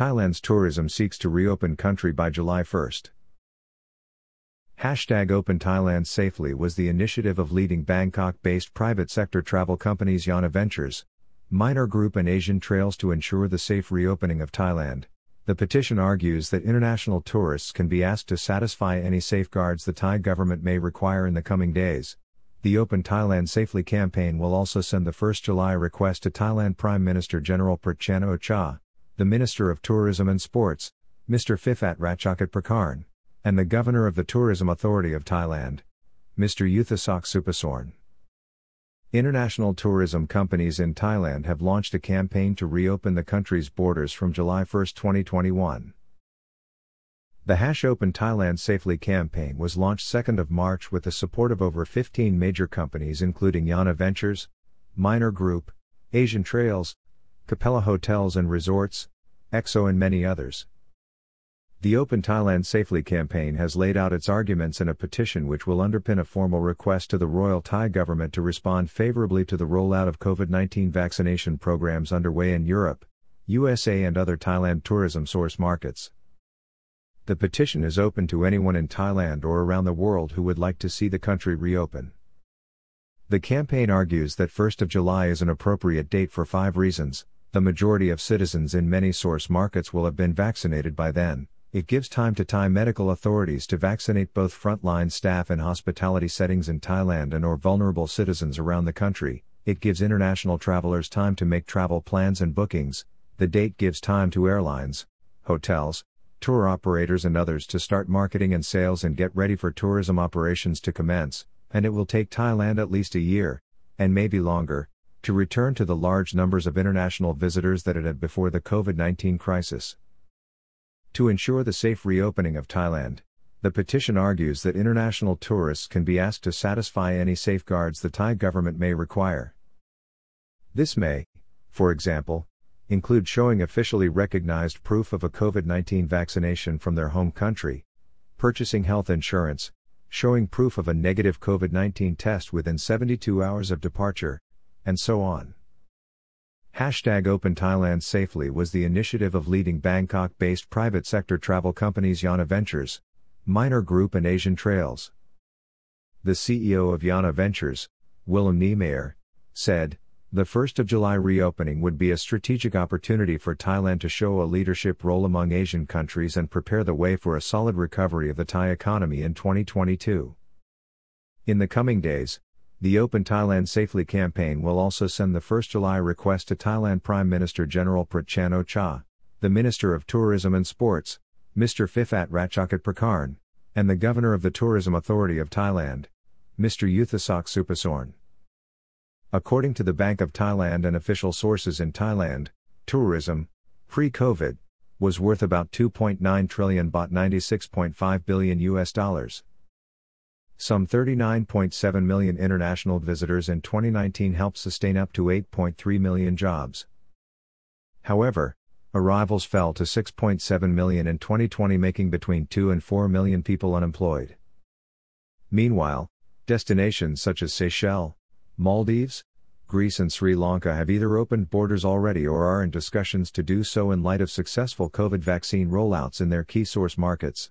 Thailand's tourism seeks to reopen country by July 1. Hashtag Open Thailand Safely was the initiative of leading Bangkok based private sector travel companies Yana Ventures, Minor Group, and Asian Trails to ensure the safe reopening of Thailand. The petition argues that international tourists can be asked to satisfy any safeguards the Thai government may require in the coming days. The Open Thailand Safely campaign will also send the 1st July request to Thailand Prime Minister General Prachana Ocha, the Minister of Tourism and Sports, Mr. Phiphat Ratchakitprakarn and the Governor of the Tourism Authority of Thailand, Mr. Yuthasak Supasorn. International tourism companies in Thailand have launched a campaign to reopen the country's borders from July 1, 2021. The Hash Open Thailand Safely campaign was launched 2nd of March with the support of over 15 major companies including Yana Ventures, Minor Group, Asian Trails, Capella Hotels and Resorts, EXO and many others. The Open Thailand Safely campaign has laid out its arguments in a petition which will underpin a formal request to the Royal Thai government to respond favorably to the rollout of COVID 19 vaccination programs underway in Europe, USA, and other Thailand tourism source markets. The petition is open to anyone in Thailand or around the world who would like to see the country reopen. The campaign argues that 1st of July is an appropriate date for five reasons. The majority of citizens in many source markets will have been vaccinated by then. It gives time to Thai medical authorities to vaccinate both frontline staff in hospitality settings in Thailand and or vulnerable citizens around the country. It gives international travelers time to make travel plans and bookings. The date gives time to airlines, hotels, tour operators and others to start marketing and sales and get ready for tourism operations to commence, and it will take Thailand at least a year, and maybe longer, to return to the large numbers of international visitors that it had before the COVID 19 crisis. To ensure the safe reopening of Thailand, the petition argues that international tourists can be asked to satisfy any safeguards the Thai government may require. This may, for example, include showing officially recognized proof of a COVID 19 vaccination from their home country, purchasing health insurance, showing proof of a negative COVID 19 test within 72 hours of departure, and so on. Hashtag Open Thailand Safely was the initiative of leading Bangkok based private sector travel companies Yana Ventures, Minor Group, and Asian Trails. The CEO of Yana Ventures, Willem Niemeyer, said, The 1st of July reopening would be a strategic opportunity for Thailand to show a leadership role among Asian countries and prepare the way for a solid recovery of the Thai economy in 2022. In the coming days, the Open Thailand Safely campaign will also send the 1st July request to Thailand Prime Minister General Prachan Cha, the Minister of Tourism and Sports, Mr. Phiphat Ratchakitprakarn, and the Governor of the Tourism Authority of Thailand, Mr. Yuthasak Supasorn. According to the Bank of Thailand and official sources in Thailand, tourism, pre-COVID, was worth about 2.9 trillion baht 96.5 billion US dollars. Some 39.7 million international visitors in 2019 helped sustain up to 8.3 million jobs. However, arrivals fell to 6.7 million in 2020, making between 2 and 4 million people unemployed. Meanwhile, destinations such as Seychelles, Maldives, Greece, and Sri Lanka have either opened borders already or are in discussions to do so in light of successful COVID vaccine rollouts in their key source markets.